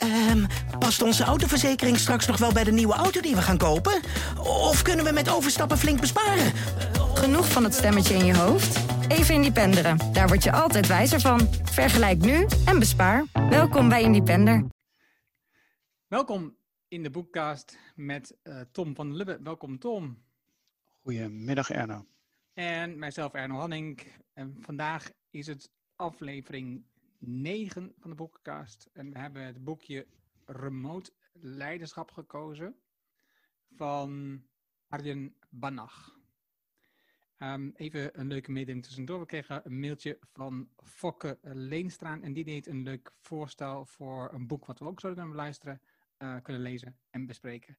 Ehm, past onze autoverzekering straks nog wel bij de nieuwe auto die we gaan kopen? Of kunnen we met overstappen flink besparen? Genoeg van het stemmetje in je hoofd? Even Independeren. Daar word je altijd wijzer van. Vergelijk nu en bespaar. Welkom bij Independer. Welkom in de boekcast met uh, Tom van Lubbe. Welkom Tom. Goedemiddag Erno. En mijzelf Erno Hanning. En vandaag is het aflevering 9 van de boekencast. En we hebben het boekje Remote Leiderschap gekozen van Arjen Banach. Um, even een leuke mededeling tussendoor. We kregen een mailtje van Fokke Leenstraan en die deed een leuk voorstel voor een boek wat we ook zouden kunnen beluisteren, uh, kunnen lezen en bespreken.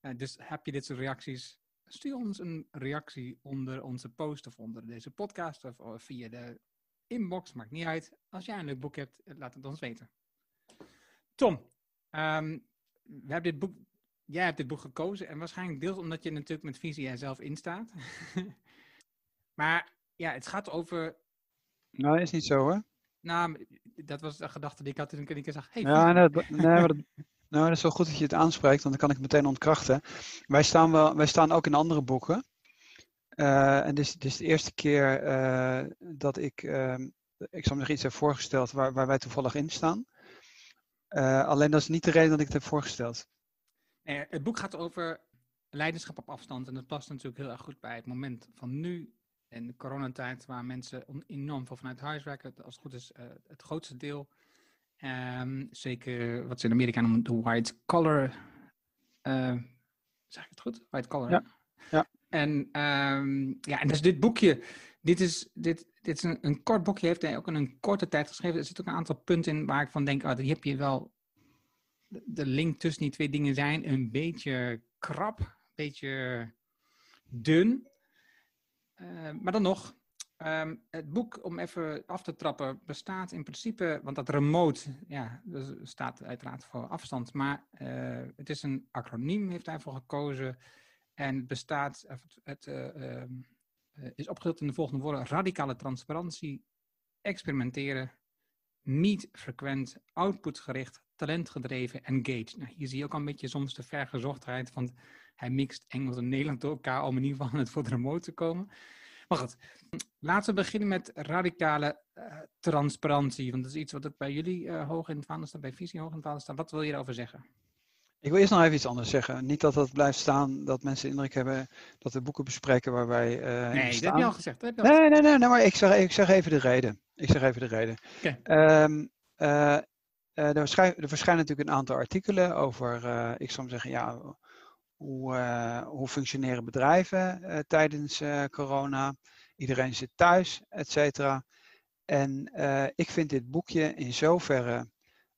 Uh, dus heb je dit soort reacties, stuur ons een reactie onder onze post of onder deze podcast of via de inbox, maakt niet uit. Als jij een leuk boek hebt, laat het ons weten. Tom, um, we hebben dit boek, jij hebt dit boek gekozen en waarschijnlijk deels omdat je natuurlijk met visie er zelf in staat. maar ja, het gaat over... Nou, dat is niet zo hoor. Nou, dat was de gedachte die ik had toen ik een keer zag. Hey, ja, nee, dat, nee, maar dat, nou, dat is wel goed dat je het aanspreekt, want dan kan ik meteen ontkrachten. Wij staan, wel, wij staan ook in andere boeken. Uh, en dit is, dit is de eerste keer uh, dat ik, uh, ik zal me nog iets heb voorgesteld waar, waar wij toevallig in staan. Uh, alleen dat is niet de reden dat ik het heb voorgesteld. Nee, het boek gaat over leiderschap op afstand en dat past natuurlijk heel erg goed bij het moment van nu en de coronatijd waar mensen enorm veel vanuit huis werken. Als het goed is het grootste deel. Um, zeker wat ze in Amerika noemen de white collar. zeg ik het goed? White collar. Ja. ja. En, um, ja, en dus dit boekje, dit is, dit, dit is een, een kort boekje, heeft hij ook in een korte tijd geschreven. Er zitten ook een aantal punten in waar ik van denk, oh, die heb je wel, de link tussen die twee dingen zijn een beetje krap, een beetje dun. Uh, maar dan nog, um, het boek, om even af te trappen, bestaat in principe, want dat remote, ja, dat staat uiteraard voor afstand, maar uh, het is een acroniem, heeft hij voor gekozen. En bestaat, het, het uh, uh, is opgedeeld in de volgende woorden: radicale transparantie, experimenteren, niet frequent, outputgericht, talentgedreven, engaged. Nou, hier zie je ook al een beetje soms de vergezochtheid, want hij mixt Engels en Nederland door elkaar om in ieder geval het voor de remote te komen. Maar goed, laten we beginnen met radicale uh, transparantie, want dat is iets wat ook bij jullie hoog in het vaandel staat, bij Visie hoog in het vaandel staat. Wat wil je erover zeggen? Ik wil eerst nog even iets anders zeggen. Niet dat dat blijft staan, dat mensen de indruk hebben dat we boeken bespreken waar wij uh, Nee, dat heb je al gezegd. Je al nee, nee, nee, nee, maar ik zeg, ik zeg even de reden. Ik zeg even de reden. Okay. Um, uh, uh, er, er, verschijnen natuurlijk een aantal artikelen over, ik zou zeggen, ja, hoe, hoe functioneren bedrijven tijdens corona. Iedereen zit thuis, et cetera. En ik vind dit boekje in zoverre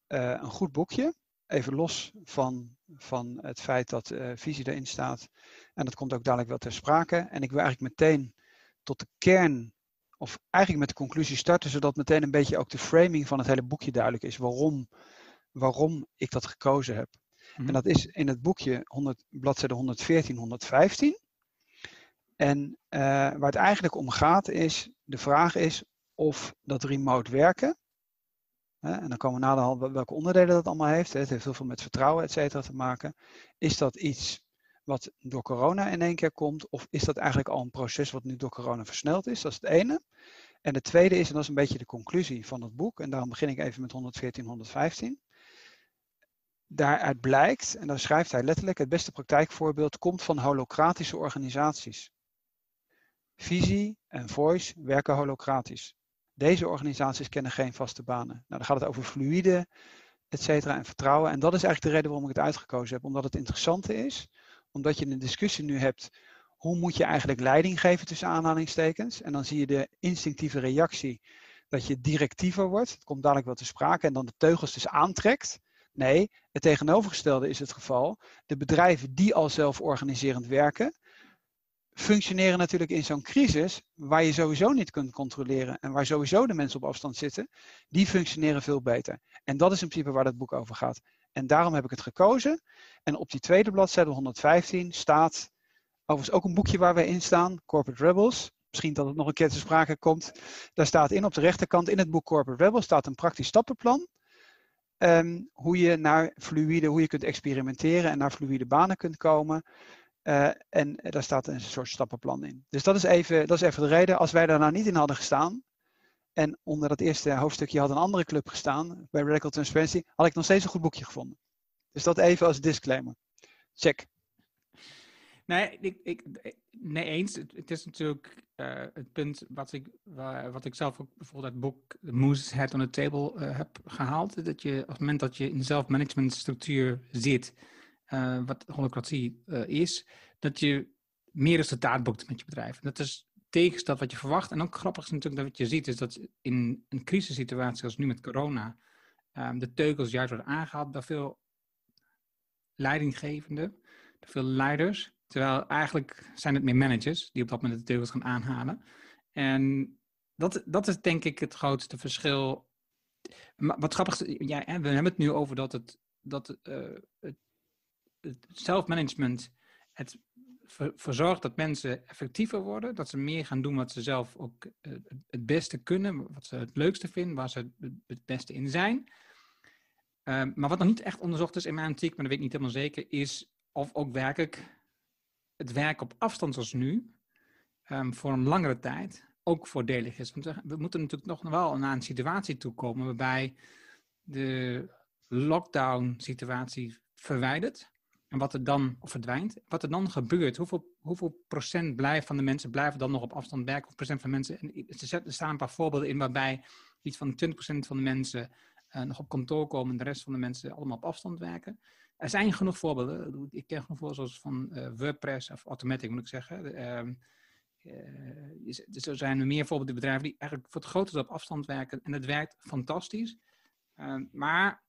een goed boekje even los van, van het feit dat uh, visie erin staat. En dat komt ook dadelijk wel ter sprake. En ik wil eigenlijk meteen tot de kern, of eigenlijk met de conclusie starten, zodat meteen een beetje ook de framing van het hele boekje duidelijk is. Waarom, waarom ik dat gekozen heb. Mm-hmm. En dat is in het boekje 100, bladzijde 114, 115. En uh, waar het eigenlijk om gaat is, de vraag is of dat remote werken, en dan komen we na de hand welke onderdelen dat allemaal heeft. Het heeft heel veel met vertrouwen, et cetera, te maken. Is dat iets wat door corona in één keer komt? Of is dat eigenlijk al een proces wat nu door corona versneld is? Dat is het ene. En de tweede is, en dat is een beetje de conclusie van het boek, en daarom begin ik even met 114, 115. Daaruit blijkt, en daar schrijft hij letterlijk, het beste praktijkvoorbeeld komt van holocratische organisaties. Visie en voice werken holocratisch. Deze organisaties kennen geen vaste banen. Nou, dan gaat het over fluïde, et cetera, en vertrouwen. En dat is eigenlijk de reden waarom ik het uitgekozen heb. Omdat het interessante is, omdat je een discussie nu hebt, hoe moet je eigenlijk leiding geven tussen aanhalingstekens? En dan zie je de instinctieve reactie dat je directiever wordt. Het komt dadelijk wel te sprake en dan de teugels dus aantrekt. Nee, het tegenovergestelde is het geval. De bedrijven die al zelf organiserend werken, functioneren natuurlijk in zo'n crisis, waar je sowieso niet kunt controleren en waar sowieso de mensen op afstand zitten, die functioneren veel beter. En dat is in principe waar het boek over gaat. En daarom heb ik het gekozen. En op die tweede bladzijde 115 staat, overigens ook een boekje waar we in staan, Corporate Rebels. Misschien dat het nog een keer te sprake komt. Daar staat in op de rechterkant in het boek Corporate Rebels staat een praktisch stappenplan. ehm, hoe je naar fluïde, hoe je kunt experimenteren en naar fluïde banen kunt komen. Uh, en daar staat een soort stappenplan in. Dus dat is, even, dat is even de reden. Als wij daar nou niet in hadden gestaan, en onder dat eerste hoofdstukje had een andere club gestaan, bij Radical Transparency, had ik nog steeds een goed boekje gevonden. Dus dat even als disclaimer. Check. Nee, ik, ik, nee eens. Het, is natuurlijk uh, het punt wat ik, wat ik zelf ook bijvoorbeeld uit boek Moose Head on the Table heb gehaald. Dat je op het moment dat je in zelfmanagement structuur zit, uh, wat holocratie is, dat je meer resultaat boekt met je bedrijf. Dat is tegenstap wat je verwacht. En ook grappig is natuurlijk dat wat je ziet, is dat in een crisissituatie als nu met corona, um, de teugels juist worden aangehaald bij veel leidinggevenden, veel leiders. Terwijl eigenlijk zijn het meer managers die op dat moment de teugels gaan aanhalen. En dat, dat is denk ik het grootste verschil. Maar wat grappig is, ja, we hebben het nu over dat het, dat, uh, het, het zelfmanagement het verzorgt dat mensen effectiever worden, dat ze meer gaan doen wat ze zelf ook uh, het beste kunnen, wat ze het leukste vinden, waar ze het beste in zijn. Um, maar wat nog niet echt onderzocht is in mijn antiek, maar dat weet ik niet helemaal zeker, is of ook werkelijk het werk op afstand zoals nu, um, voor een langere tijd, ook voordelig is. We moeten natuurlijk nog wel naar een situatie toe komen waarbij de lockdown-situatie verwijdert. En wat er dan, verdwijnt, wat er dan gebeurt, hoeveel, hoeveel procent blijft van de mensen blijven dan nog op afstand werken, of procent van mensen, en er staan een paar voorbeelden in waarbij iets van 20% van de mensen uh, nog op kantoor komen en de rest van de mensen allemaal op afstand werken. Er zijn genoeg voorbeelden. Ik ken genoeg voorbeelden zoals van uh, WordPress of Automatic, moet ik zeggen. Uh, dus er zijn er meer voorbeelden bedrijven die eigenlijk voor het grootste op afstand werken. En het werkt fantastisch. Ehm, maar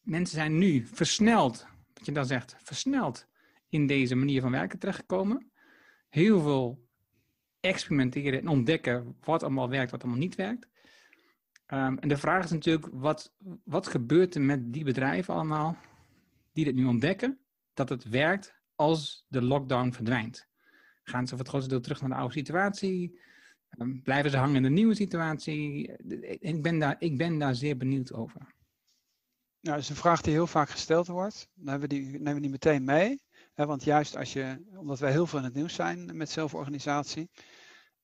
mensen zijn nu versneld, wat je dan zegt, versneld in deze manier van werken terechtgekomen. Heel veel experimenteren en ontdekken wat allemaal werkt, wat allemaal niet werkt. Um, en de vraag is natuurlijk, wat, wat gebeurt er met die bedrijven allemaal die dit nu ontdekken, dat het werkt als de lockdown verdwijnt? Gaan ze voor het grootste deel terug naar de oude situatie? Um, blijven ze hangen in de nieuwe situatie? Ik ben daar, ik ben daar zeer benieuwd over. Nou, dat is een vraag die heel vaak gesteld wordt. Dan hebben we die, nemen we die meteen mee. Hè, want juist als je, omdat wij heel veel in het nieuws zijn met zelforganisatie,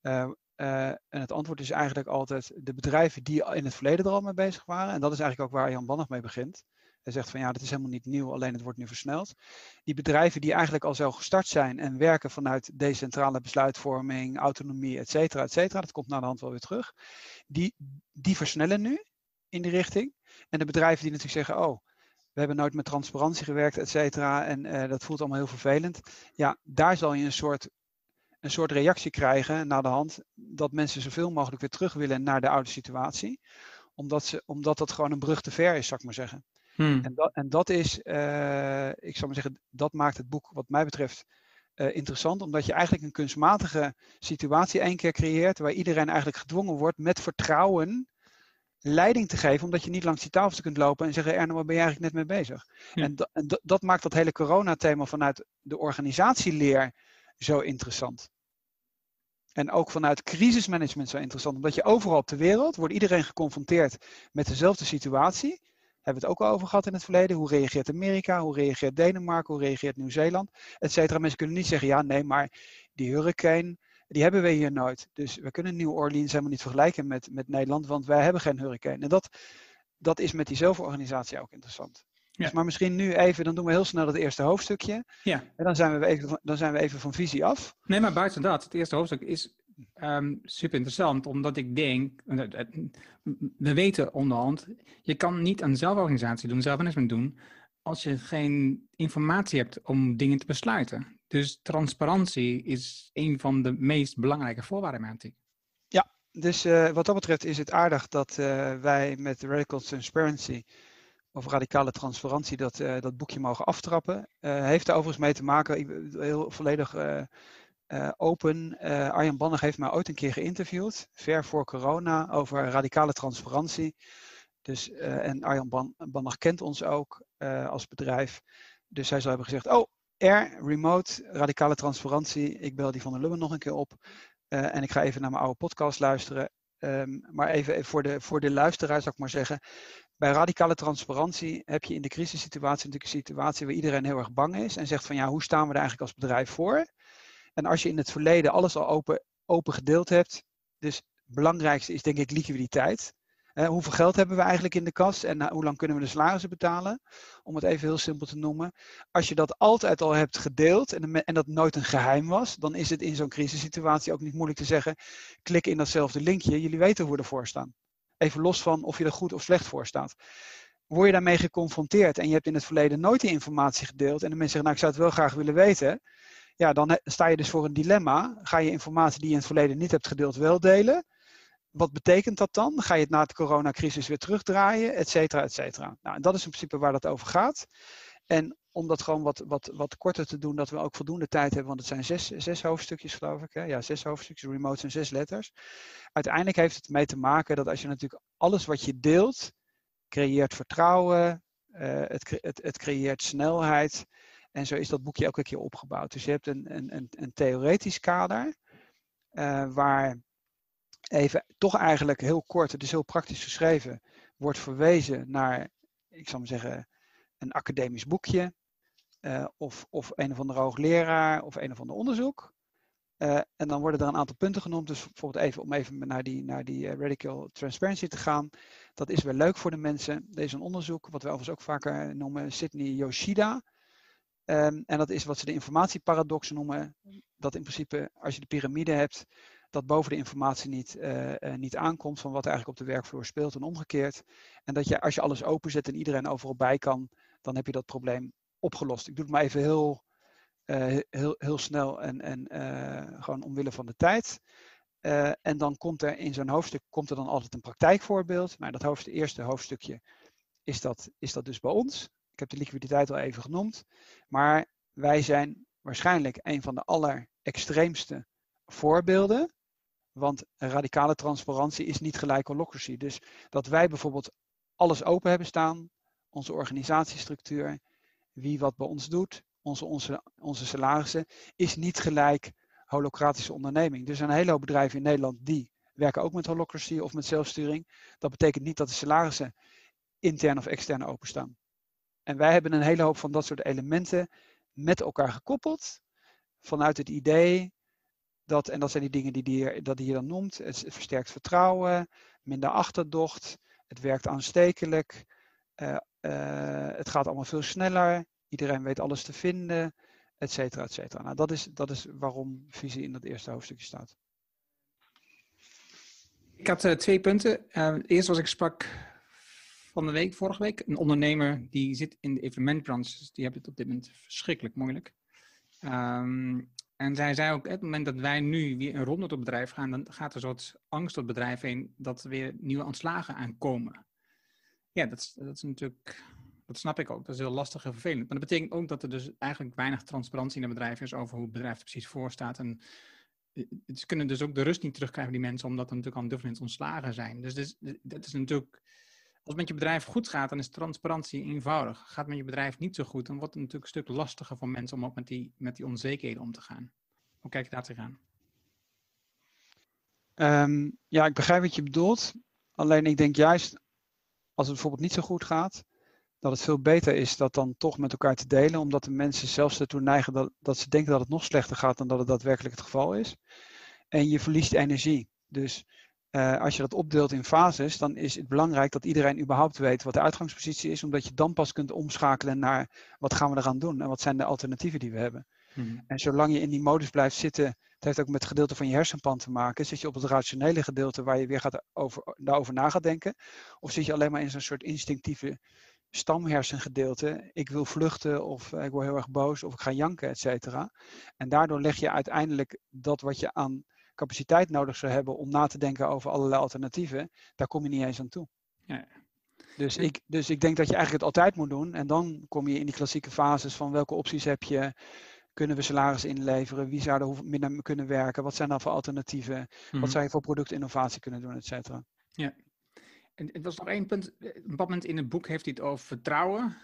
uh, uh, en het antwoord is eigenlijk altijd de bedrijven die in het verleden er al mee bezig waren. En dat is eigenlijk ook waar Jan Bannig mee begint. Hij zegt van ja, dat is helemaal niet nieuw, alleen het wordt nu versneld. Die bedrijven die eigenlijk al zo gestart zijn en werken vanuit decentrale besluitvorming, autonomie, et cetera, et cetera, dat komt naar de hand wel weer terug. Die, die versnellen nu in die richting. En de bedrijven die natuurlijk zeggen, oh, we hebben nooit met transparantie gewerkt, et cetera, en uh, dat voelt allemaal heel vervelend. Ja, daar zal je een soort een soort reactie krijgen na de hand dat mensen zoveel mogelijk weer terug willen naar de oude situatie. Omdat, ze, omdat dat gewoon een brug te ver is, zou ik maar zeggen. Hmm. En, dat, en dat is, uh, ik zou maar zeggen, dat maakt het boek wat mij betreft uh, interessant. Omdat je eigenlijk een kunstmatige situatie één keer creëert waar iedereen eigenlijk gedwongen wordt met vertrouwen leiding te geven, omdat je niet langs die tafels kunt lopen en zeggen, Erno, waar ben je eigenlijk net mee bezig? Ja. En, en dat maakt dat hele corona-thema vanuit de organisatieleer zo interessant. En ook vanuit crisismanagement zo interessant, omdat je overal op de wereld wordt iedereen geconfronteerd met dezelfde situatie. Hebben we het ook al over gehad in het verleden. Hoe reageert Amerika? Hoe reageert Denemarken? Hoe reageert Nieuw-Zeeland? Etcetera. Mensen kunnen niet zeggen, ja, nee, maar die hurricane, die hebben we hier nooit. Dus we kunnen New Orleans helemaal niet vergelijken met, met Nederland, want wij hebben geen hurricane. En dat, dat is met die zelforganisatie ook interessant. Ja. Dus maar misschien nu even, dan doen we heel snel het eerste hoofdstukje. Ja. En dan zijn we even, dan zijn we even van visie af. Nee, maar buiten dat, het eerste hoofdstuk is um, super interessant, omdat ik denk, we weten onderhand, je kan niet een zelforganisatie doen, zelfmanagement doen, als je geen informatie hebt om dingen te besluiten. Dus transparantie is een van de meest belangrijke voorwaarden, mijn ik. Ja, dus uh, wat dat betreft is het aardig dat uh, wij met Radical Transparency over radicale transparantie dat, uh, dat boekje mogen aftrappen. Heeft er overigens mee te maken, heel volledig open. Arjan Bannig heeft mij ooit een keer geïnterviewd, ver voor corona, over radicale transparantie. Dus, en Arjan Ban Bannig kent ons ook als bedrijf. Dus hij zou hebben gezegd, oh, R, remote, radicale transparantie. Ik bel die van der Lubben nog een keer op. en ik ga even naar mijn oude podcast luisteren. Ehm, maar even voor de, voor de luisteraar zou ik maar zeggen. Bij radicale transparantie heb je in de crisissituatie natuurlijk een situatie waar iedereen heel erg bang is. En zegt van ja, hoe staan we er eigenlijk als bedrijf voor? En als je in het verleden alles al open, open gedeeld hebt. Dus het belangrijkste is denk ik liquiditeit hoeveel geld hebben we eigenlijk in de kas en hoe lang kunnen we de salarissen betalen? Om het even heel simpel te noemen. Als je dat altijd al hebt gedeeld en, en dat nooit een geheim was, dan is het in zo'n crisissituatie ook niet moeilijk te zeggen: klik in datzelfde linkje, jullie weten hoe we ervoor staan. Even los van of je er goed of slecht voor staat. Word je daarmee geconfronteerd en je hebt in het verleden nooit die informatie gedeeld en de mensen zeggen: Nou, ik zou het wel graag willen weten. Ja, dan sta je dus voor een dilemma. Ga je informatie die je in het verleden niet hebt gedeeld wel delen? Wat betekent dat dan? Ga je het na de coronacrisis weer terugdraaien, et cetera, et cetera. Nou, en dat is in principe waar dat over gaat. En om dat gewoon wat, wat, wat korter te doen, dat we ook voldoende tijd hebben, want het zijn zes, zes hoofdstukjes, geloof ik. Hè? Ja, zes hoofdstukjes, remote en zes letters. Uiteindelijk heeft het mee te maken dat als je natuurlijk alles wat je deelt, creëert vertrouwen, uh, het, het, het creëert snelheid. En zo is dat boekje elke keer opgebouwd. Dus je hebt een, een, een, een theoretisch kader, uh, waar even toch eigenlijk heel kort, is heel praktisch geschreven, wordt verwezen naar, ik zal maar zeggen, een academisch boekje. Uh, of, of een of andere hoogleraar of een of ander onderzoek. Uh, en dan worden er een aantal punten genoemd. Dus bijvoorbeeld even om even naar die, naar die uh, radical transparency te gaan. Dat is wel leuk voor de mensen. Deze een onderzoek, wat we overigens ook vaker noemen, Sydney Yoshida. Um, en dat is wat ze de informatieparadox noemen. Dat in principe, als je de piramide hebt, dat boven de informatie niet, uh, uh, niet aankomt van wat er eigenlijk op de werkvloer speelt en omgekeerd. En dat je als je alles openzet en iedereen overal bij kan, dan heb je dat probleem opgelost. Ik doe het maar even heel, uh, heel, heel snel en, en gewoon omwille van de tijd. en dan komt er in zo'n hoofdstuk komt er dan altijd een praktijkvoorbeeld. Nou, dat hoofdstuk, eerste hoofdstukje is dat, is dat dus bij ons. Ik heb de liquiditeit al even genoemd. Maar wij zijn waarschijnlijk een van de allerextreemste voorbeelden want radicale transparantie is niet gelijk holocracy. Dus dat wij bijvoorbeeld alles open hebben staan, onze organisatiestructuur, wie wat bij ons doet, onze, onze, onze salarissen, is niet gelijk holocratische onderneming. Er zijn een hele hoop bedrijven in Nederland die werken ook met holocracy of met zelfsturing. Dat betekent niet dat de salarissen intern of extern openstaan. En wij hebben een hele hoop van dat soort elementen met elkaar gekoppeld. Vanuit het idee dat, en dat zijn die dingen die, die, dat die je dan noemt. Het versterkt vertrouwen, minder achterdocht, het werkt aanstekelijk, uh, uh, het gaat allemaal veel sneller, iedereen weet alles te vinden, et cetera, et cetera. Nou, dat is, dat is waarom visie in dat eerste hoofdstukje staat. Ik had uh, twee punten. eerst was ik sprak van de week, vorige week, een ondernemer die zit in de evenementbranche. Dus die hebben het op dit moment verschrikkelijk moeilijk. Um, en zij zei ook, op het moment dat wij nu weer een ronde op het bedrijf gaan, dan gaat er een soort angst op het bedrijf heen dat er weer nieuwe ontslagen aankomen. Ja, dat is, dat is natuurlijk, dat snap ik ook. Dat is heel lastig en vervelend. Maar dat betekent ook dat er dus eigenlijk weinig transparantie in het bedrijf is over hoe het bedrijf er precies voor staat. En eh, ze kunnen dus ook de rust niet terugkrijgen, die mensen, omdat er natuurlijk al mensen ontslagen zijn. Dus, dus dat is natuurlijk als het met je bedrijf goed gaat, dan is transparantie eenvoudig. Gaat het met je bedrijf niet zo goed, dan wordt het natuurlijk een stuk lastiger voor mensen om ook met die, met die onzekerheden om te gaan. Hoe kijk je daar tegenaan? Um, ja, ik begrijp wat je bedoelt. Alleen ik denk juist, als het bijvoorbeeld niet zo goed gaat, dat het veel beter is dat dan toch met elkaar te delen, omdat de mensen zelfs ertoe neigen dat, dat ze denken dat het nog slechter gaat dan dat het daadwerkelijk het geval is. En je verliest energie. Dus uh, als je dat opdeelt in fases, dan is het belangrijk dat iedereen überhaupt weet wat de uitgangspositie is, omdat je dan pas kunt omschakelen naar wat gaan we eraan doen en wat zijn de alternatieven die we hebben. Hmm. En zolang je in die modus blijft zitten, het heeft ook met het gedeelte van je hersenpan te maken, zit je op het rationele gedeelte waar je weer gaat over, daarover na gaat denken, of zit je alleen maar in zo'n soort instinctieve stamhersengedeelte, ik wil vluchten of ik word heel erg boos of ik ga janken, et cetera. En daardoor leg je uiteindelijk dat wat je aan capaciteit nodig zou hebben om na te denken over allerlei alternatieven, daar kom je niet eens aan toe. Ja. Dus, ik, dus ik denk dat je eigenlijk het altijd moet doen. En dan kom je in die klassieke fases van welke opties heb je. Kunnen we salaris inleveren? Wie zou er minder kunnen werken? Wat zijn dan voor alternatieven? Wat mhm. zou je voor productinnovatie kunnen doen, et cetera? Ja. En het was nog één punt. Op een moment in het boek heeft hij het over vertrouwen.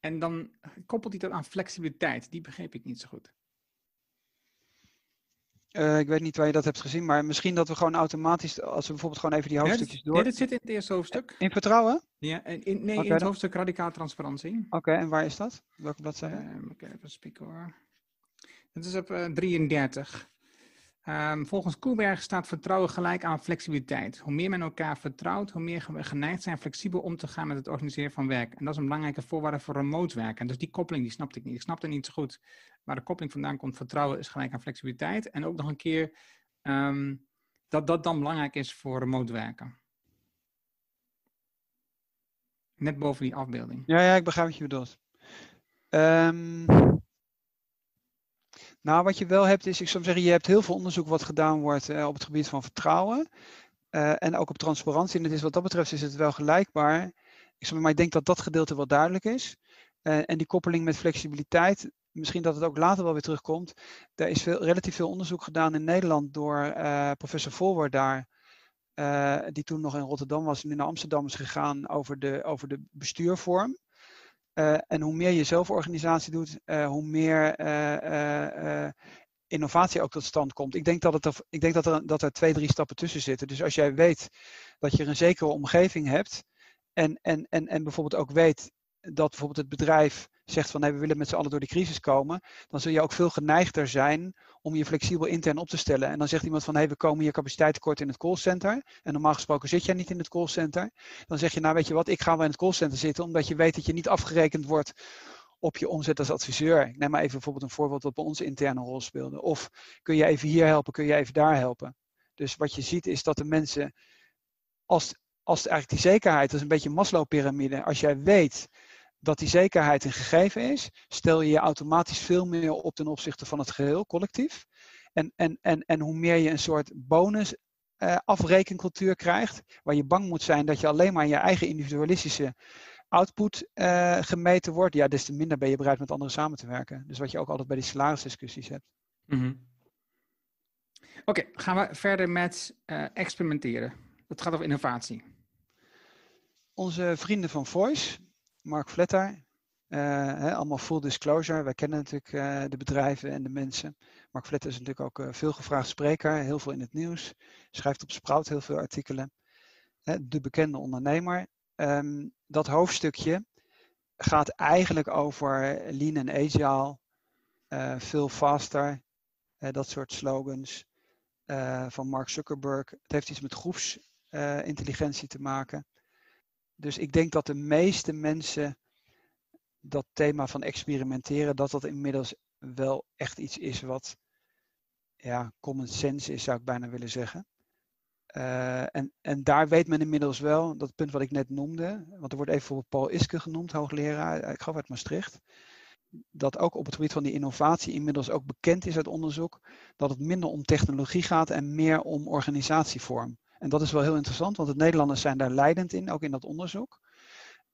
En dan koppelt hij dat aan flexibiliteit. Die begreep ik niet zo goed. Uh, ik weet niet waar je dat hebt gezien, maar misschien dat we gewoon automatisch, als we bijvoorbeeld gewoon even die hoofdstukjes door... Nee, dit zit in het eerste hoofdstuk. In vertrouwen? Ja, in, nee, in het hoofdstuk radicaal transparantie. Oké, en waar is dat? Welke bladzijde? Uh, ik even spieken hoor. Het is op uh, 33. Um, volgens Koelberg staat vertrouwen gelijk aan flexibiliteit. Hoe meer men elkaar vertrouwt, hoe meer we geneigd zijn flexibel om te gaan met het organiseren van werk. En dat is een belangrijke voorwaarde voor remote werken. En dus die koppeling die snapte ik niet. Ik snapte niet zo goed waar de koppeling vandaan komt. Vertrouwen is gelijk aan flexibiliteit. En ook nog een keer um, dat dat dan belangrijk is voor remote werken. Net boven die afbeelding. Ja, ja, ik begrijp wat je bedoelt. Um, nou, wat je wel hebt is, ik zou zeggen, je hebt heel veel onderzoek wat gedaan wordt uh, op het gebied van vertrouwen. Uh, en ook op transparantie. En is, wat dat betreft is het wel gelijkbaar. Ik, maar ik denk dat dat gedeelte wel duidelijk is. Uh, en die koppeling met flexibiliteit, misschien dat het ook later wel weer terugkomt. Er is veel, relatief veel onderzoek gedaan in Nederland door professor Volwer daar. die toen nog in Rotterdam was en nu naar Amsterdam is gegaan over de, over de bestuurvorm. Uh, en hoe meer je zelforganisatie doet, hoe meer innovatie ook tot stand komt. Ik denk, dat, het er, ik denk dat, er, dat er twee, drie stappen tussen zitten. Dus als jij weet dat je een zekere omgeving hebt en, en, en, en bijvoorbeeld ook weet dat bijvoorbeeld het bedrijf zegt van nee, we willen met z'n allen door de crisis komen, dan zul je ook veel geneigder zijn om je flexibel intern op te stellen. En dan zegt iemand van hey, we komen hier capaciteit tekort in het callcenter. En normaal gesproken zit jij niet in het callcenter. Dan zeg je nou weet je wat, ik ga wel in het callcenter zitten, omdat je weet dat je niet afgerekend wordt op je omzet als adviseur. Ik neem maar even bijvoorbeeld een voorbeeld wat bij ons interne rol speelde. Of kun je even hier helpen, kun je even daar helpen. Dus wat je ziet is dat de mensen, als, als eigenlijk die zekerheid, dat is een beetje een Maslow-pyramide, als jij weet dat die zekerheid een gegeven is, stel je je automatisch veel meer op ten opzichte van het geheel, collectief. En, en, en, en hoe meer je een soort bonus uh, afrekencultuur krijgt, waar je bang moet zijn dat je alleen maar in je eigen individualistische output uh, gemeten wordt, ja, des te minder ben je bereid met anderen samen te werken. Dus wat je ook altijd bij die salarisdiscussies hebt. Mm -hmm. Oké, okay, gaan we verder met uh, experimenteren. Dat gaat over innovatie. Onze vrienden van Voice, Mark Vletter. Uh, allemaal full disclosure. Wij kennen natuurlijk uh, de bedrijven en de mensen. Mark Vletter is natuurlijk ook uh, veel gevraagd spreker, heel veel in het nieuws. Schrijft op Sprout heel veel artikelen. de bekende ondernemer. Um, dat hoofdstukje gaat eigenlijk over lean en agile, veel faster, dat soort slogans van Mark Zuckerberg. Het heeft iets met groepsintelligentie te maken. Dus ik denk dat de meeste mensen dat thema van experimenteren, dat dat inmiddels wel echt iets is wat ja, common sense is, zou ik bijna willen zeggen. Uh, en, en daar weet men inmiddels wel, dat punt wat ik net noemde, want er wordt even voor Paul Iske genoemd, hoogleraar, ik gaf uit Maastricht, dat ook op het gebied van die innovatie inmiddels ook bekend is uit onderzoek, dat het minder om technologie gaat en meer om organisatievorm. En dat is wel heel interessant, want de Nederlanders zijn daar leidend in, ook in dat onderzoek.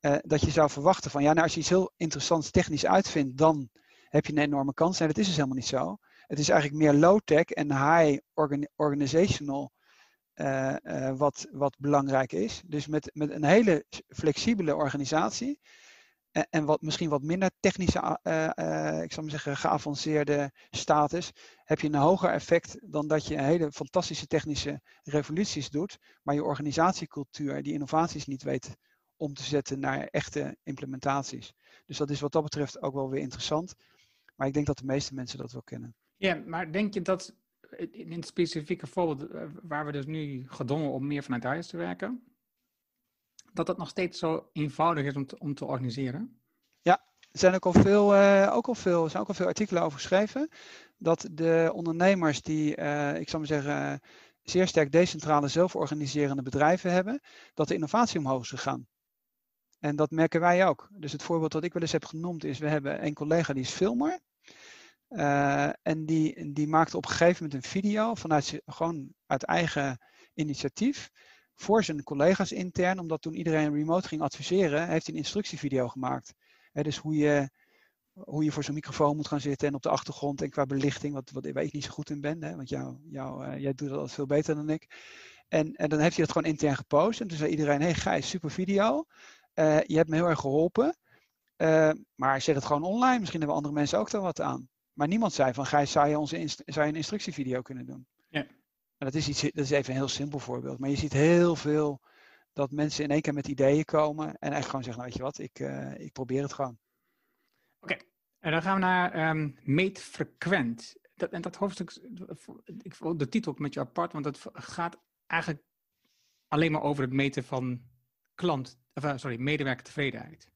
Uh, dat je zou verwachten van, ja, nou, als je iets heel interessants technisch uitvindt, dan heb je een enorme kans. En dat is dus helemaal niet zo. Het is eigenlijk meer low-tech en high organ organizational uh, uh, wat, wat belangrijk is. Dus met, met een hele flexibele organisatie en, wat, misschien wat minder technische, uh, uh, ik zou maar zeggen, geavanceerde status, heb je een hoger effect dan dat je hele fantastische technische revoluties doet, maar je organisatiecultuur, die innovaties niet weet om te zetten naar echte implementaties. Dus dat is wat dat betreft ook wel weer interessant. Maar ik denk dat de meeste mensen dat wel kennen. Ja, maar denk je dat in het specifieke voorbeeld waar we dus nu gedwongen om meer vanuit huis te werken, dat dat nog steeds zo eenvoudig is om te, om te organiseren? Ja, er zijn ook al veel, uh, ook al veel, zijn ook al veel artikelen over geschreven. Dat de ondernemers die, uh, ik zou maar zeggen, zeer sterk decentrale zelforganiserende bedrijven hebben, dat de innovatie omhoog is gegaan. En dat merken wij ook. Dus het voorbeeld dat ik wel eens heb genoemd is, we hebben een collega die is filmer. En die, die maakte op een gegeven moment een video vanuit gewoon uit eigen initiatief voor zijn collega's intern, omdat toen iedereen remote ging adviseren, heeft hij een instructievideo gemaakt. dus hoe je, hoe je voor zo'n microfoon moet gaan zitten en op de achtergrond en qua belichting, wat, wat waar ik niet zo goed in ben, hè, want jou, jou, uh, jij doet dat veel beter dan ik. En, en dan heeft hij dat gewoon intern gepost en toen zei iedereen, hey Gijs, super video, uh, je hebt me heel erg geholpen, uh, maar zet het gewoon online, misschien hebben andere mensen ook daar wat aan. Maar niemand zei van, Gijs, zou je, onze zou je een instructievideo kunnen doen? En dat is, iets, dat is even een heel simpel voorbeeld. Maar je ziet heel veel dat mensen in één keer met ideeën komen en echt gewoon zeggen, nou weet je wat, ik, eh, ik probeer het gewoon. En dan gaan we naar ehm meetfrequent. Dat, en dat hoofdstuk, ik vond de titel met je apart, want het gaat eigenlijk alleen maar over het meten van klant, of, eh, sorry, medewerkertevredenheid.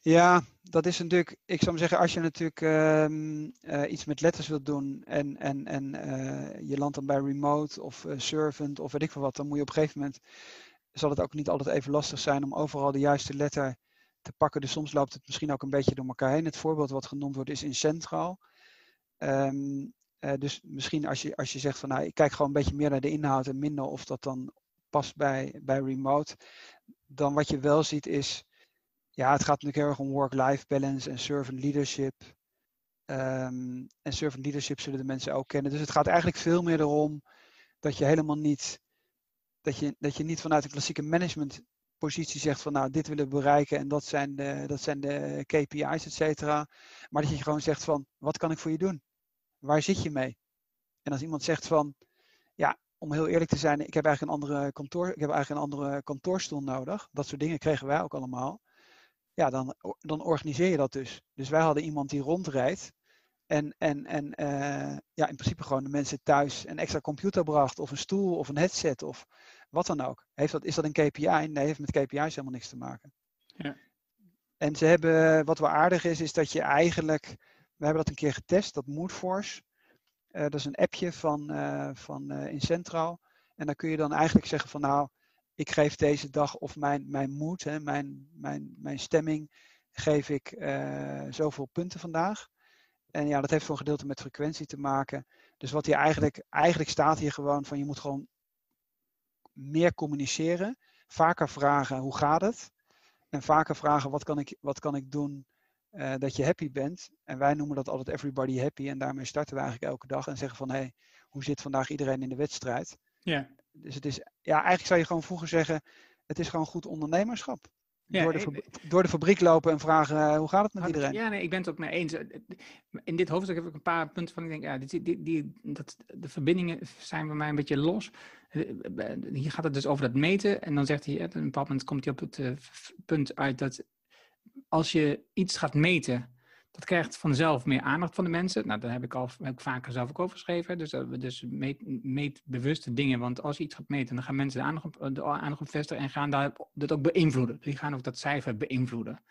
Ja, dat is natuurlijk, ik zou zeggen, als je natuurlijk ehm, eh, iets met letters wilt doen en, en, en eh, je landt dan bij remote of eh, servant of weet ik veel wat, dan moet je op een gegeven moment, zal het ook niet altijd even lastig zijn om overal de juiste letter te pakken. Dus soms loopt het misschien ook een beetje door elkaar heen. Het voorbeeld wat genoemd wordt is in Centraal. Ehm, eh, dus misschien als je, als je zegt van nou, ik kijk gewoon een beetje meer naar de inhoud en minder of dat dan past bij, bij remote, dan wat je wel ziet is, ja, het gaat natuurlijk heel erg om work-life balance en servant leadership. Ehm, en servant leadership zullen de mensen ook kennen. Dus het gaat eigenlijk veel meer erom dat je helemaal niet, dat je, dat je niet vanuit een klassieke managementpositie zegt van nou, dit willen we bereiken en dat zijn de, dat zijn de KPI's, et cetera. Maar dat je gewoon zegt van, wat kan ik voor je doen? Waar zit je mee? En als iemand zegt van, ja, om heel eerlijk te zijn, ik heb eigenlijk een andere kantoor, ik heb eigenlijk een andere kantoorstoel nodig. Dat soort dingen kregen wij ook allemaal. Ja, dan, dan organiseer je dat dus. Dus wij hadden iemand die rondrijdt en, en, en eh, ja, in principe gewoon de mensen thuis een extra computer bracht of een stoel of een headset of wat dan ook. Heeft dat, is dat een KPI? Nee, heeft met KPI's helemaal niks te maken. Ja. En ze hebben, wat wel aardig is, is dat je eigenlijk, we hebben dat een keer getest, dat Moodforce. Eh, dat is een appje van, eh, van in Centraal. En dan kun je dan eigenlijk zeggen van nou, ik geef deze dag of mijn, mijn mood, hè, mijn, mijn, mijn stemming, geef ik eh, zoveel punten vandaag. En ja, dat heeft voor een gedeelte met frequentie te maken. Dus wat hier eigenlijk, eigenlijk staat hier gewoon van je moet gewoon meer communiceren. Vaker vragen hoe gaat het? En vaker vragen wat kan ik, wat kan ik doen eh, dat je happy bent. En wij noemen dat altijd everybody happy. En daarmee starten we eigenlijk elke dag en zeggen van hé, hey, hoe zit vandaag iedereen in de wedstrijd? Ja. Dus het is, ja, eigenlijk zou je gewoon vroeger zeggen, het is gewoon goed ondernemerschap. Ja, door, de ik- fabri- door de fabriek lopen en vragen eh, hoe gaat het met iedereen? Ja, nee, ik ben het ook mee eens. In dit hoofdstuk heb ik een paar punten van. Ik denk, ja, die, die, die, dat, de verbindingen zijn bij mij een beetje los. Eh, Hier gaat het dus over dat meten. En dan zegt hij, eh, op een bepaald moment komt hij op het eh, punt uit dat als je iets gaat meten, dat krijgt vanzelf meer aandacht van de mensen. Nou, daar heb ik al heb ik vaker zelf ook over geschreven. Dus, we dus meet, meet bewuste dingen. Want als je iets gaat meten, dan gaan mensen de aandacht op, de aandacht vestigen en gaan daar, dat ook beïnvloeden. Die gaan ook dat cijfer beïnvloeden.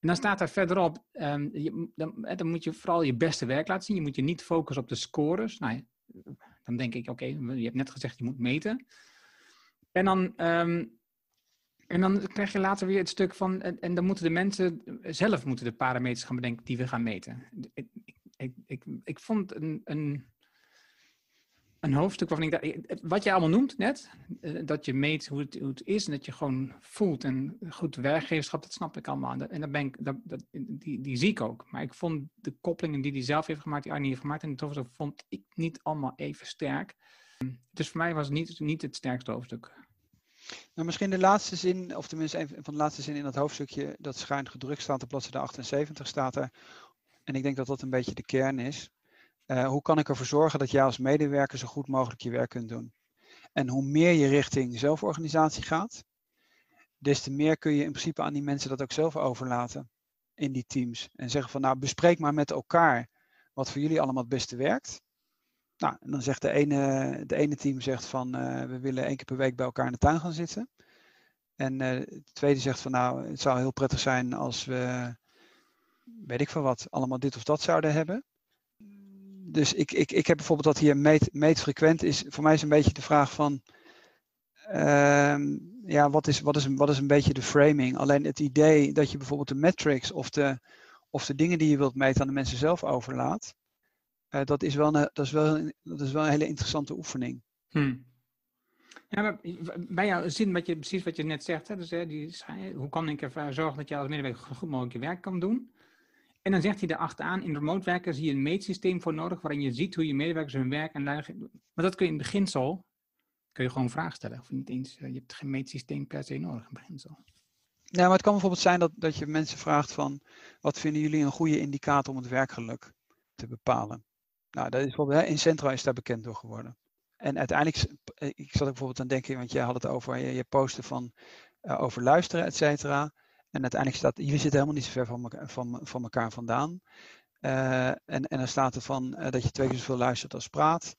En dan staat daar verderop, ehm, je, dan, eh, dan moet je vooral je beste werk laten zien. Je moet je niet focussen op de scores. Nou, dan denk ik, oké, je hebt net gezegd je moet meten. En dan, ehm, en dan krijg je later weer het stuk van, en, dan moeten de mensen zelf moeten de parameters gaan bedenken die we gaan meten. Ik, ik, ik, ik, vond een, een, een hoofdstuk waarvan ik dacht, wat jij allemaal noemt net, eh, dat je meet hoe het, hoe het is en dat je gewoon voelt en goed werkgeverschap, dat snap ik allemaal. En dat- En dat ben ik, dat, die, die zie ik ook. Maar ik vond de koppelingen die hij zelf heeft gemaakt, die Arnie heeft gemaakt, en het hoofdstuk vond ik niet allemaal even sterk. Dus voor mij was het niet, niet het sterkste hoofdstuk. Nou, misschien de laatste zin, of tenminste een van de laatste zinnen in dat hoofdstukje, dat schuin gedrukt staat op bladzijde 78 staat er. En ik denk dat dat een beetje de kern is. Eh, hoe kan ik ervoor zorgen dat jij als medewerker zo goed mogelijk je werk kunt doen? En hoe meer je richting zelforganisatie gaat, des te meer kun je in principe aan die mensen dat ook zelf overlaten in die teams. En zeggen van nou, bespreek maar met elkaar wat voor jullie allemaal het beste werkt. Nou, en dan zegt de ene, de ene team zegt van eh, we willen één keer per week bij elkaar in de tuin gaan zitten. En eh, het tweede zegt van nou, het zou heel prettig zijn als we, weet ik veel wat, allemaal dit of dat zouden hebben. Dus ik, ik, ik heb bijvoorbeeld dat hier meet, meetfrequent is, voor mij is een beetje de vraag van, ehm, ja, wat is, wat, is, een- wat is een beetje de framing? Alleen het idee dat je bijvoorbeeld de metrics of de, of de dingen die je wilt meten aan de mensen zelf overlaat, eh, dat, is wel een, dat, is wel, een- dat is wel een hele interessante oefening. Hm. Ja, maar bij jou zin wat je, precies wat je net zegt. Hè, dus, hè, die, hoe kan ik ervoor zorgen dat je als medewerker zo goed mogelijk je werk kan doen? En dan zegt hij daar achteraan, in remote werken zie je een meetsysteem voor nodig, waarin je ziet hoe je medewerkers hun werk en leiding... Maar dat kun je in beginsel, kun je gewoon vragen stellen. Of niet eens, eh, je hebt geen meetsysteem per se nodig in beginsel. Nou, maar het kan bijvoorbeeld zijn dat, dat je mensen vraagt van, wat vinden jullie een goede indicator om het werkgeluk te bepalen? Nou, dat is bijvoorbeeld, hè, Incentro is daar bekend door geworden. En uiteindelijk, eh, ik zat ook bijvoorbeeld aan denken, want jij had het over je, je posten van, uh, over luisteren, et cetera. En uiteindelijk staat, jullie zitten helemaal niet zo ver van, van, van elkaar vandaan. Uh, en, en dan staat er van dat je twee keer zoveel luistert als praat.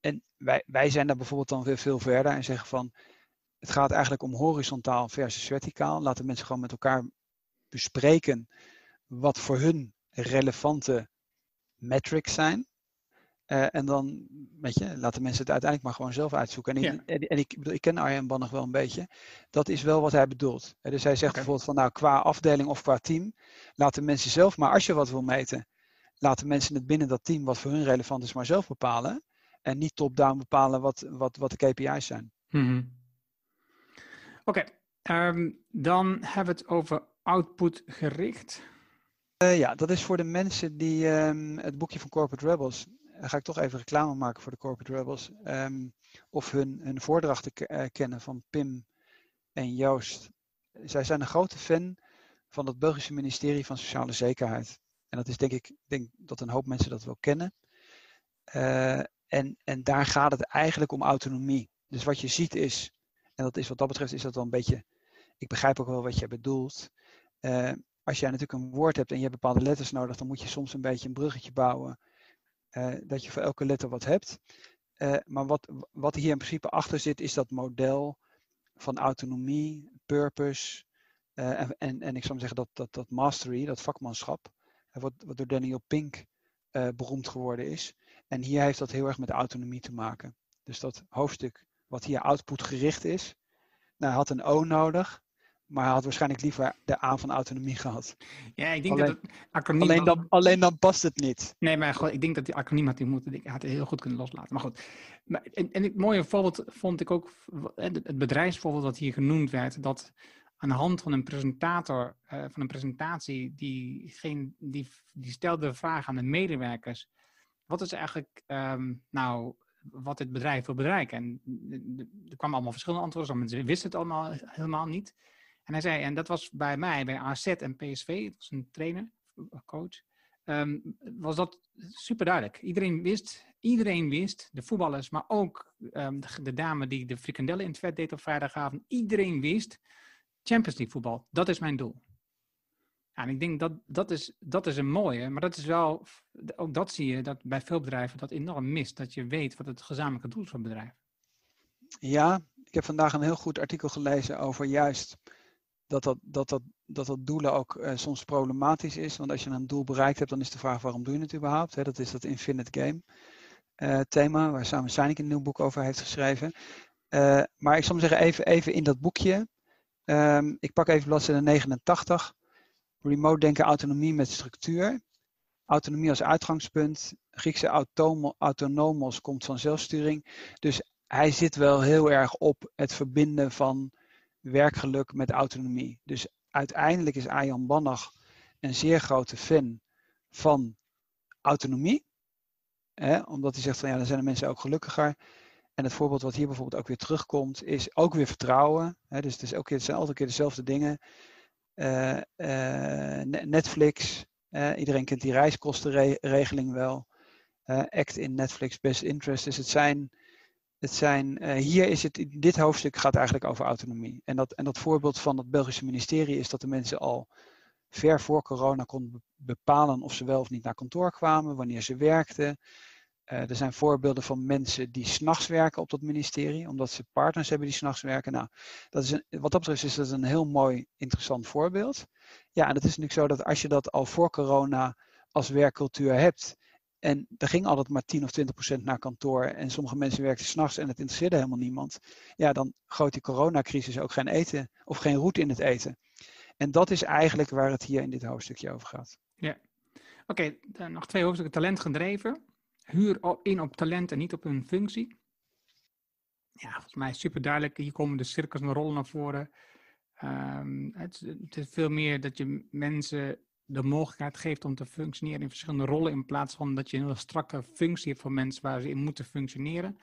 en wij, wij zijn daar bijvoorbeeld dan weer veel verder en zeggen van, het gaat eigenlijk om horizontaal versus verticaal. Laten mensen gewoon met elkaar bespreken wat voor hun relevante metrics zijn. Uh, en dan, weet je, laten mensen het uiteindelijk maar gewoon zelf uitzoeken. En, ik, en, en ik, ik ken Arjen Ban nog wel een beetje. Dat is wel wat hij bedoelt. Dus hij zegt okay. bijvoorbeeld van, nou, qua afdeling of qua team, laten mensen zelf, maar als je wat wil meten, laten mensen het binnen dat team, wat voor hun relevant is, maar zelf bepalen. En niet top-down bepalen wat, wat, wat de KPI's zijn. Mm -hmm. Oké, okay. um, dan hebben we het over output gericht. Uh, ja, dat is voor de mensen die um, het boekje van Corporate Rebels. Dan ga ik toch even reclame maken voor de Corporate Rebels. Um, of hun, hun voordrachten uh, kennen van Pim en Joost. Zij zijn een grote fan van het Belgische ministerie van Sociale Zekerheid. En dat is denk ik, denk dat een hoop mensen dat wel kennen. En, en daar gaat het eigenlijk om autonomie. Dus wat je ziet is, en dat is wat dat betreft is dat wel een beetje, ik begrijp ook wel wat je bedoelt. Als jij natuurlijk een woord hebt en je hebt bepaalde letters nodig, dan moet je soms een beetje een bruggetje bouwen. Uh, dat je voor elke letter wat hebt. Uh, maar wat, wat hier in principe achter zit, is dat model van autonomie, purpose. Uh, en, en, en, ik zou zeggen dat, dat, dat mastery, dat vakmanschap, wat, wat door Daniel Pink beroemd geworden is. En hier heeft dat heel erg met autonomie te maken. Dus dat hoofdstuk wat hier output gericht is, nou, had een O nodig. Maar hij had waarschijnlijk liever de A van autonomie gehad. Ja, ik denk alleen, dat het acroniem... Alleen dan, alleen dan past het niet. Nee, maar goed, ik denk dat die acroniem had, moeten, die had hij heel goed kunnen loslaten. Maar goed. Maar, en, en het mooie voorbeeld vond ik ook, het bedrijfsvoorbeeld wat hier genoemd werd, dat aan de hand van een presentator, uh, van een presentatie, die, geen, die, die stelde de vraag aan de medewerkers, wat is eigenlijk, um, nou, wat het bedrijf wil bereiken? En er kwamen allemaal verschillende antwoorden, mensen wisten het allemaal helemaal niet. En hij zei, en dat was bij mij, bij AZ en PSV, het was een trainer, coach, um, was dat super duidelijk. Iedereen wist, iedereen wist, de voetballers, maar ook um, de, de, dame die de frikandellen in het vet deed op vrijdagavond, iedereen wist, Champions League voetbal, dat is mijn doel. En ik denk dat dat is, dat is een mooie, maar dat is wel, ook dat zie je, dat bij veel bedrijven dat enorm mist, dat je weet wat het gezamenlijke doel van het bedrijf. Ja, ik heb vandaag een heel goed artikel gelezen over juist dat dat, dat, dat, dat, doelen ook uh, soms problematisch is. Want als je een doel bereikt hebt, dan is de vraag waarom doe je het überhaupt? Hè? Dat is dat Infinite Game uh, thema, waar Samen Seinik een nieuw boek over heeft geschreven. Uh, maar ik zal maar zeggen, even, even in dat boekje. Um, ik pak even bladzijde 89. Remote denken, autonomie met structuur. Autonomie als uitgangspunt. Griekse autonomos komt van zelfsturing. Dus hij zit wel heel erg op het verbinden van werkgeluk met autonomie. Dus uiteindelijk is Ayan Bannach een zeer grote fan van autonomie. Hè, omdat hij zegt van ja, dan zijn de mensen ook gelukkiger. En het voorbeeld wat hier bijvoorbeeld ook weer terugkomt, is ook weer vertrouwen. Hè, dus het, is zijn altijd keer dezelfde dingen. Uh, uh, Netflix, iedereen kent die reiskostenregeling wel. Act in Netflix Best Interest. Dus het zijn het zijn, uh, hier is het, dit hoofdstuk gaat eigenlijk over autonomie. En dat, en dat voorbeeld van het Belgische ministerie is dat de mensen al ver voor corona konden bepalen of ze wel of niet naar kantoor kwamen, wanneer ze werkten. Uh, er zijn voorbeelden van mensen die s'nachts werken op dat ministerie, omdat ze partners hebben die s'nachts werken. Nou, dat is een, wat dat betreft is dat een heel mooi, interessant voorbeeld. Ja, en het is natuurlijk zo dat als je dat al voor corona als werkcultuur hebt, en er ging altijd maar 10 of 20 procent naar kantoor. En sommige mensen werkten s'nachts en het interesseerde helemaal niemand. Ja, dan gooit die coronacrisis ook geen eten of geen route in het eten. En dat is eigenlijk waar het hier in dit hoofdstukje over gaat. Ja. Oké, okay, nog twee hoofdstukken. Talent gedreven. Huur in op talent en niet op een functie. Ja, volgens mij super duidelijk. Hier komen de cirkels en rollen naar voren. Um, het, het, is veel meer dat je mensen de mogelijkheid geeft om te functioneren in verschillende rollen, in plaats van dat je een strakke functie hebt voor mensen waar ze in moeten functioneren.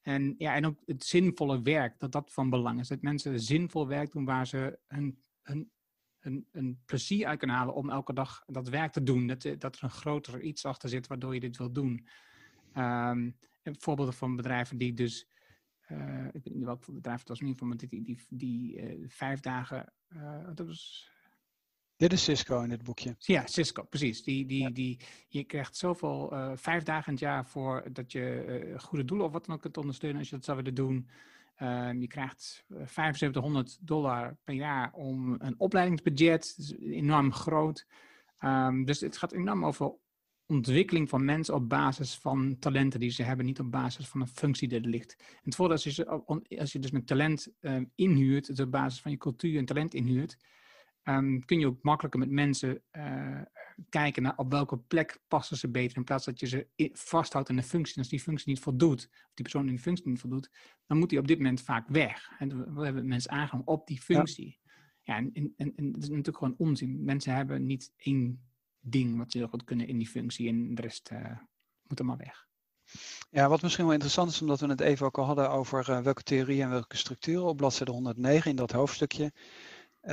En, ja, en ook het zinvolle werk, dat dat van belang is. Dat mensen zinvol werk doen waar ze een, een, een plezier uit kunnen halen om elke dag dat werk te doen. Dat, dat er een groter iets achter zit waardoor je dit wil doen. Um, voorbeelden van bedrijven die dus, uh, ik weet niet welk bedrijf het was, in ieder die, die, die uh, vijf dagen, uh, dat was dit is Cisco in dit boekje. Ja, Cisco, precies. Die, die, die, je krijgt zoveel, uh, vijf dagen in het jaar voor dat je uh, goede doelen of wat dan ook kunt ondersteunen als je dat zou willen doen. Uh, je krijgt 7500 dollar per jaar om een opleidingsbudget. Dat is enorm groot. Um, dus het gaat enorm over ontwikkeling van mensen op basis van talenten die ze hebben, niet op basis van een functie die er ligt. En het voordeel is, als je, als je dus met talent inhuurt, dus op basis van je cultuur en talent inhuurt, um, kun je ook makkelijker met mensen uh, kijken naar op welke plek passen ze beter. In plaats dat je ze vasthoudt in een functie. En als die functie niet voldoet, of die persoon in die functie niet voldoet, dan moet hij op dit moment vaak weg. En we hebben mensen aangenomen op die functie. Ja, en, en, en, en dat is natuurlijk gewoon onzin. Mensen hebben niet één ding wat ze heel goed kunnen in die functie en de rest uh, moet er maar weg. Ja, wat misschien wel interessant is, omdat we het even ook al hadden over uh, welke theorieën en welke structuren op bladzijde 109 in dat hoofdstukje. Uh,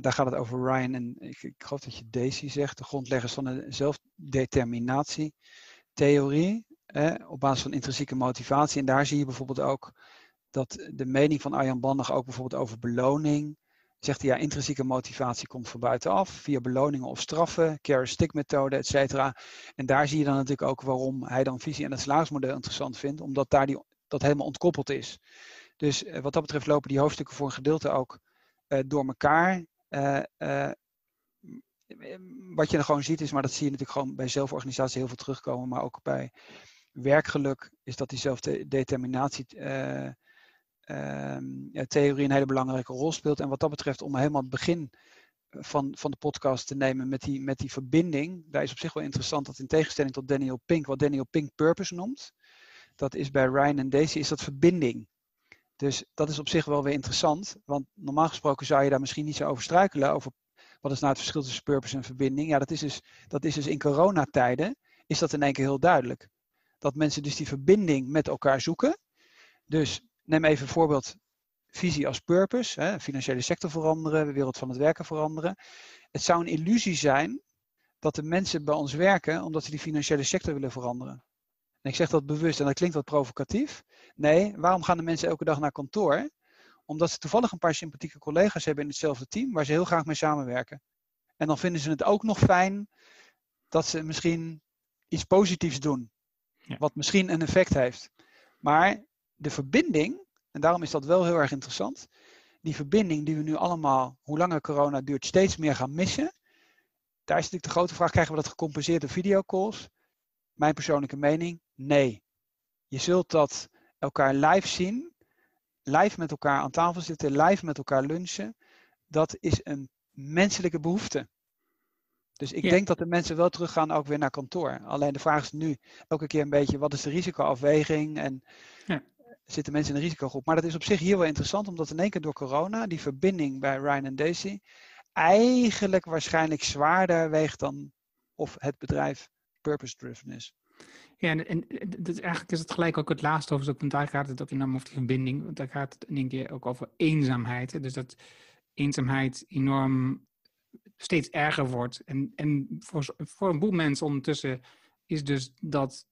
daar gaat het over Ryan en ik, ik geloof dat je Daisy zegt, de grondleggers van de zelfdeterminatietheorie, eh, op basis van intrinsieke motivatie. En daar zie je bijvoorbeeld ook dat de mening van Arjan Bandig ook bijvoorbeeld over beloning. Zegt hij ja, intrinsieke motivatie komt van buitenaf, via beloningen of straffen, care-stick methode, et cetera. En daar zie je dan natuurlijk ook waarom hij dan visie en het salarismodel interessant vindt, omdat daar die, dat helemaal ontkoppeld is. Dus eh, wat dat betreft lopen die hoofdstukken voor een gedeelte ook door elkaar. Uh, uh, wat je dan gewoon ziet is, maar dat zie je natuurlijk gewoon bij zelforganisatie heel veel terugkomen, maar ook bij werkgeluk is dat die zelfdeterminatie ehm, theorie een hele belangrijke rol speelt. En wat dat betreft, om helemaal het begin van, van de podcast te nemen met die, met die verbinding, daar is op zich wel interessant dat in tegenstelling tot Daniel Pink, wat Daniel Pink purpose noemt, dat is bij Ryan en Daisy, is dat verbinding. Dus dat is op zich wel weer interessant, want normaal gesproken zou je daar misschien niet zo over struikelen, over wat is nou het verschil tussen purpose en verbinding. Ja, dat is dus, dat is dus in coronatijden, is dat in één keer heel duidelijk. Dat mensen dus die verbinding met elkaar zoeken. Dus neem even voorbeeld, visie als purpose, hè, financiële sector veranderen, de wereld van het werken veranderen. Het zou een illusie zijn dat de mensen bij ons werken omdat ze die financiële sector willen veranderen. En ik zeg dat bewust en dat klinkt wat provocatief. Nee, waarom gaan de mensen elke dag naar kantoor? Omdat ze toevallig een paar sympathieke collega's hebben in hetzelfde team waar ze heel graag mee samenwerken. En dan vinden ze het ook nog fijn dat ze misschien iets positiefs doen. Ja. Wat misschien een effect heeft. Maar de verbinding, en daarom is dat wel heel erg interessant. Die verbinding die we nu allemaal, hoe langer corona duurt, steeds meer gaan missen. Daar is natuurlijk de grote vraag, krijgen we dat gecompenseerd door videocalls? Mijn persoonlijke mening, nee. Je zult dat elkaar live zien, live met elkaar aan tafel zitten, live met elkaar lunchen. Dat is een menselijke behoefte. Dus ik denk dat de mensen wel teruggaan ook weer naar kantoor. Alleen de vraag is nu elke keer een beetje, wat is de risicoafweging en ja. zitten mensen in een risicogroep? Maar dat is op zich hier wel interessant, omdat in één keer door corona die verbinding bij Ryan en Daisy eigenlijk waarschijnlijk zwaarder weegt dan of het bedrijf purpose-driven is. Ja, en, en eigenlijk is het gelijk ook het laatste hoofdstuk, want daar gaat het ook enorm over die verbinding. Want daar gaat het in één keer ook over eenzaamheid. Dus dat eenzaamheid enorm steeds erger wordt. En, en voor, voor een boel mensen ondertussen is dus dat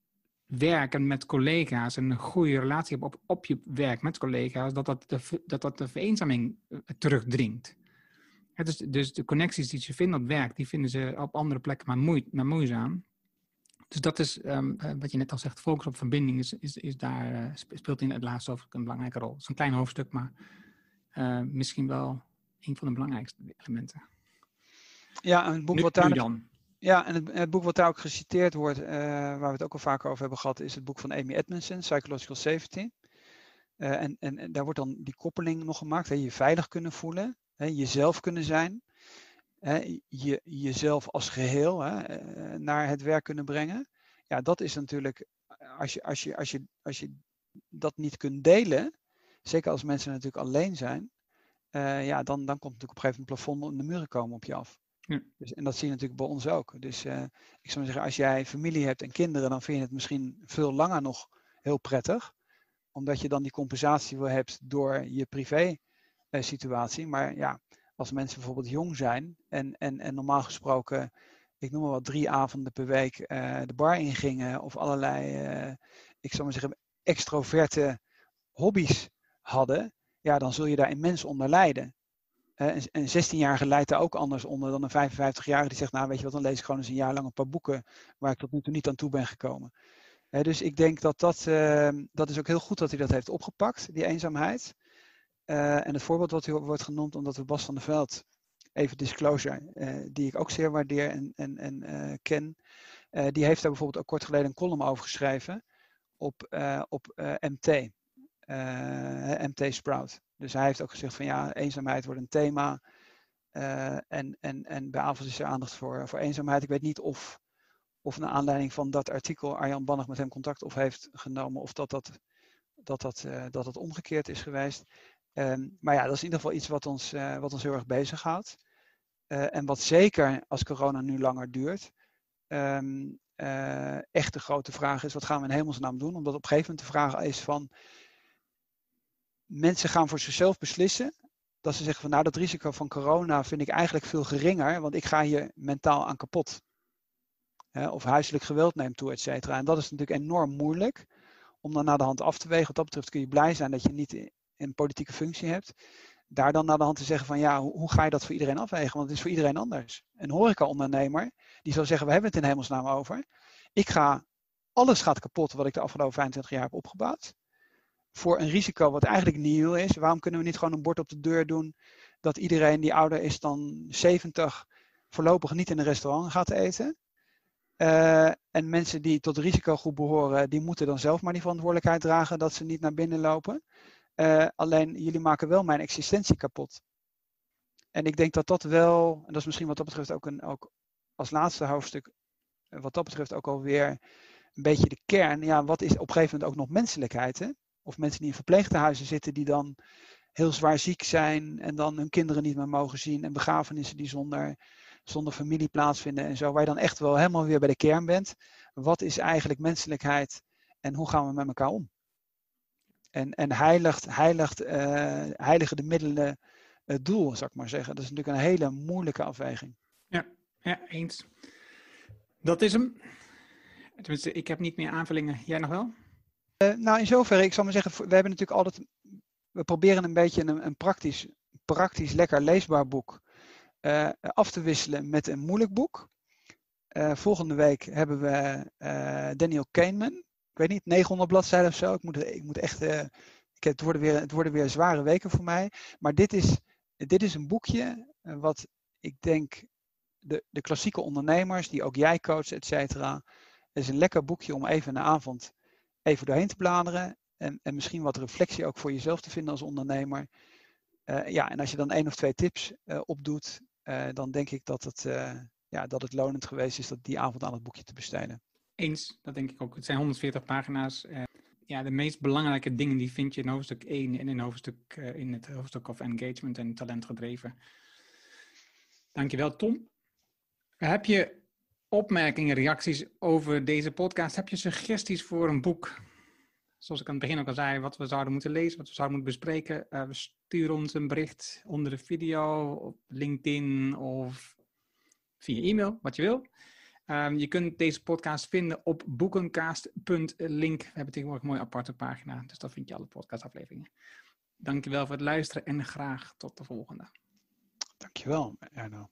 werken met collega's en een goede relatie op, op je werk met collega's, dat dat de, dat, dat de vereenzaming eh, terugdringt. dus, dus de connecties die ze vinden op werk, die vinden ze op andere plekken maar, moe, maar moeizaam. Dus dat is um, wat je net al zegt, focus op verbinding is, is, is daar, uh, speelt in het laatste hoofdstuk een belangrijke rol. Het is een klein hoofdstuk, maar uh, misschien wel een van de belangrijkste elementen. Ja, een boek wat daar. Dan. Ja, en het, het, boek wat daar ook geciteerd wordt, uh, waar we het ook al vaker over hebben gehad, is het boek van Amy Edmondson, Psychological Safety. En, en, en, daar wordt dan die koppeling nog gemaakt, hè, je veilig kunnen voelen, hè, jezelf kunnen zijn hè, je, jezelf als geheel hè, eh, naar het werk kunnen brengen. Ja, dat is natuurlijk, als je, als, je, als, je, als je dat niet kunt delen, zeker als mensen natuurlijk alleen zijn, uh, ja, dan, dan komt natuurlijk op een gegeven moment een plafond en de muren komen op je af. Ja. Dus, en dat zie je natuurlijk bij ons ook. Dus uh, ik zou zeggen, als jij familie hebt en kinderen, dan vind je het misschien veel langer nog heel prettig. omdat je dan die compensatie wil hebt door je privé eh, situatie. Maar ja, als mensen bijvoorbeeld jong zijn en, en, en normaal gesproken, ik noem maar wat, drie avonden per week uh, de bar ingingen of allerlei, uh, ik zou maar zeggen, extroverte hobby's hadden, ja, dan zul je daar immens onder lijden. een, een 16-jarige leidt daar ook anders onder dan een 55-jarige die zegt, nou weet je wat, dan lees ik gewoon eens een jaar lang een paar boeken waar ik tot nu toe niet aan toe ben gekomen. dus ik denk dat dat, dat is ook heel goed dat hij dat heeft opgepakt, die eenzaamheid. Uh, en het voorbeeld wat u wordt genoemd, omdat we Bas van der Veld, even disclosure, uh, die ik ook zeer waardeer en, en, en uh, ken, die heeft daar bijvoorbeeld ook kort geleden een column over geschreven op, op MT, MT Sprout. Dus hij heeft ook gezegd van ja, eenzaamheid wordt een thema. en, en, en bij avond is er aandacht voor, voor eenzaamheid. Ik weet niet of, of naar aanleiding van dat artikel Arjan Bannig met hem contact op heeft genomen of dat dat, dat, dat, dat het omgekeerd is geweest. Um, maar ja, dat is in ieder geval iets wat ons, uh, wat ons heel erg bezighoudt. Uh, en wat zeker als corona nu langer duurt, um, uh, echt de grote vraag is, wat gaan we in hemelsnaam doen? Omdat op een gegeven moment de vraag is van, mensen gaan voor zichzelf beslissen, dat ze zeggen van nou dat risico van corona vind ik eigenlijk veel geringer, want ik ga hier mentaal aan kapot. of huiselijk geweld neemt toe, et cetera. En dat is natuurlijk enorm moeilijk om dan naar de hand af te wegen. Wat dat betreft kun je blij zijn dat je niet een politieke functie hebt, daar dan naar de hand te zeggen van ja, hoe, ga je dat voor iedereen afwegen? Want het is voor iedereen anders. Een horeca-ondernemer, die zal zeggen, we hebben het in hemelsnaam over. Ik ga, alles gaat kapot wat ik de afgelopen 25 jaar heb opgebouwd. Voor een risico wat eigenlijk nieuw is. Waarom kunnen we niet gewoon een bord op de deur doen dat iedereen die ouder is dan 70 voorlopig niet in een restaurant gaat eten? Uh, en mensen die tot risicogroep behoren, die moeten dan zelf maar die verantwoordelijkheid dragen dat ze niet naar binnen lopen. Uh, alleen jullie maken wel mijn existentie kapot. En ik denk dat dat wel, en dat is misschien wat dat betreft ook, een, ook als laatste hoofdstuk, eh, wat dat betreft ook alweer een beetje de kern. Ja, wat is op een gegeven moment ook nog menselijkheid? Hè? Of mensen die in verpleegtehuizen zitten die dan heel zwaar ziek zijn en dan hun kinderen niet meer mogen zien en begrafenissen die zonder, zonder familie plaatsvinden en zo, waar je dan echt wel helemaal weer bij de kern bent. Wat is eigenlijk menselijkheid en hoe gaan we met elkaar om? En, en heiligt, heiligt, uh, heiligen de middelen het doel, zou ik maar zeggen. Dat is natuurlijk een hele moeilijke afweging. Ja, ja eens. Dat is hem. Tenminste, ik heb niet meer aanvullingen. Jij nog wel? Uh, nou, in zoverre, ik zal maar zeggen, we hebben natuurlijk altijd, we proberen een beetje een, een praktisch, praktisch, lekker leesbaar boek uh, af te wisselen met een moeilijk boek. volgende week hebben we Daniel Kahneman ik weet niet, 900 bladzijden of zo. Ik moet, ik moet echt, uh, ik, het, worden weer, het worden weer zware weken voor mij. Maar dit is, dit is een boekje uh, wat ik denk de, de klassieke ondernemers, die ook jij coacht, et cetera. Het is een lekker boekje om even in de avond even doorheen te bladeren. En, en misschien wat reflectie ook voor jezelf te vinden als ondernemer. Uh, ja, en als je dan één of twee tips opdoet, dan denk ik dat het, ja, dat het lonend geweest is dat die avond aan het boekje te besteden. Eens, dat denk ik ook. Het zijn 140 pagina's. Uh, ja, de meest belangrijke dingen die vind je in hoofdstuk 1 en in, hoofdstuk, uh, in het hoofdstuk of engagement en talent gedreven. Dankjewel, Tom. Heb je opmerkingen, reacties over deze podcast? Heb je suggesties voor een boek? Zoals ik aan het begin ook al zei, wat we zouden moeten lezen, wat we zouden moeten bespreken. Uh, stuur ons een bericht onder de video, op LinkedIn of via e-mail, wat je wil. Um, je kunt deze podcast vinden op boekencast.link. We hebben tegenwoordig een mooie aparte pagina, dus daar vind je alle podcastafleveringen. Dankjewel voor het luisteren en graag tot de volgende. Dankjewel, Erno.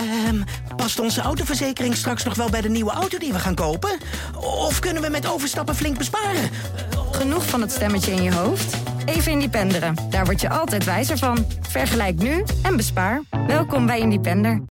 Um, past onze autoverzekering straks nog wel bij de nieuwe auto die we gaan kopen? Of kunnen we met overstappen flink besparen? Genoeg van het stemmetje in je hoofd? Even Independeren. Daar word je altijd wijzer van. Vergelijk nu en bespaar. Welkom bij Independer.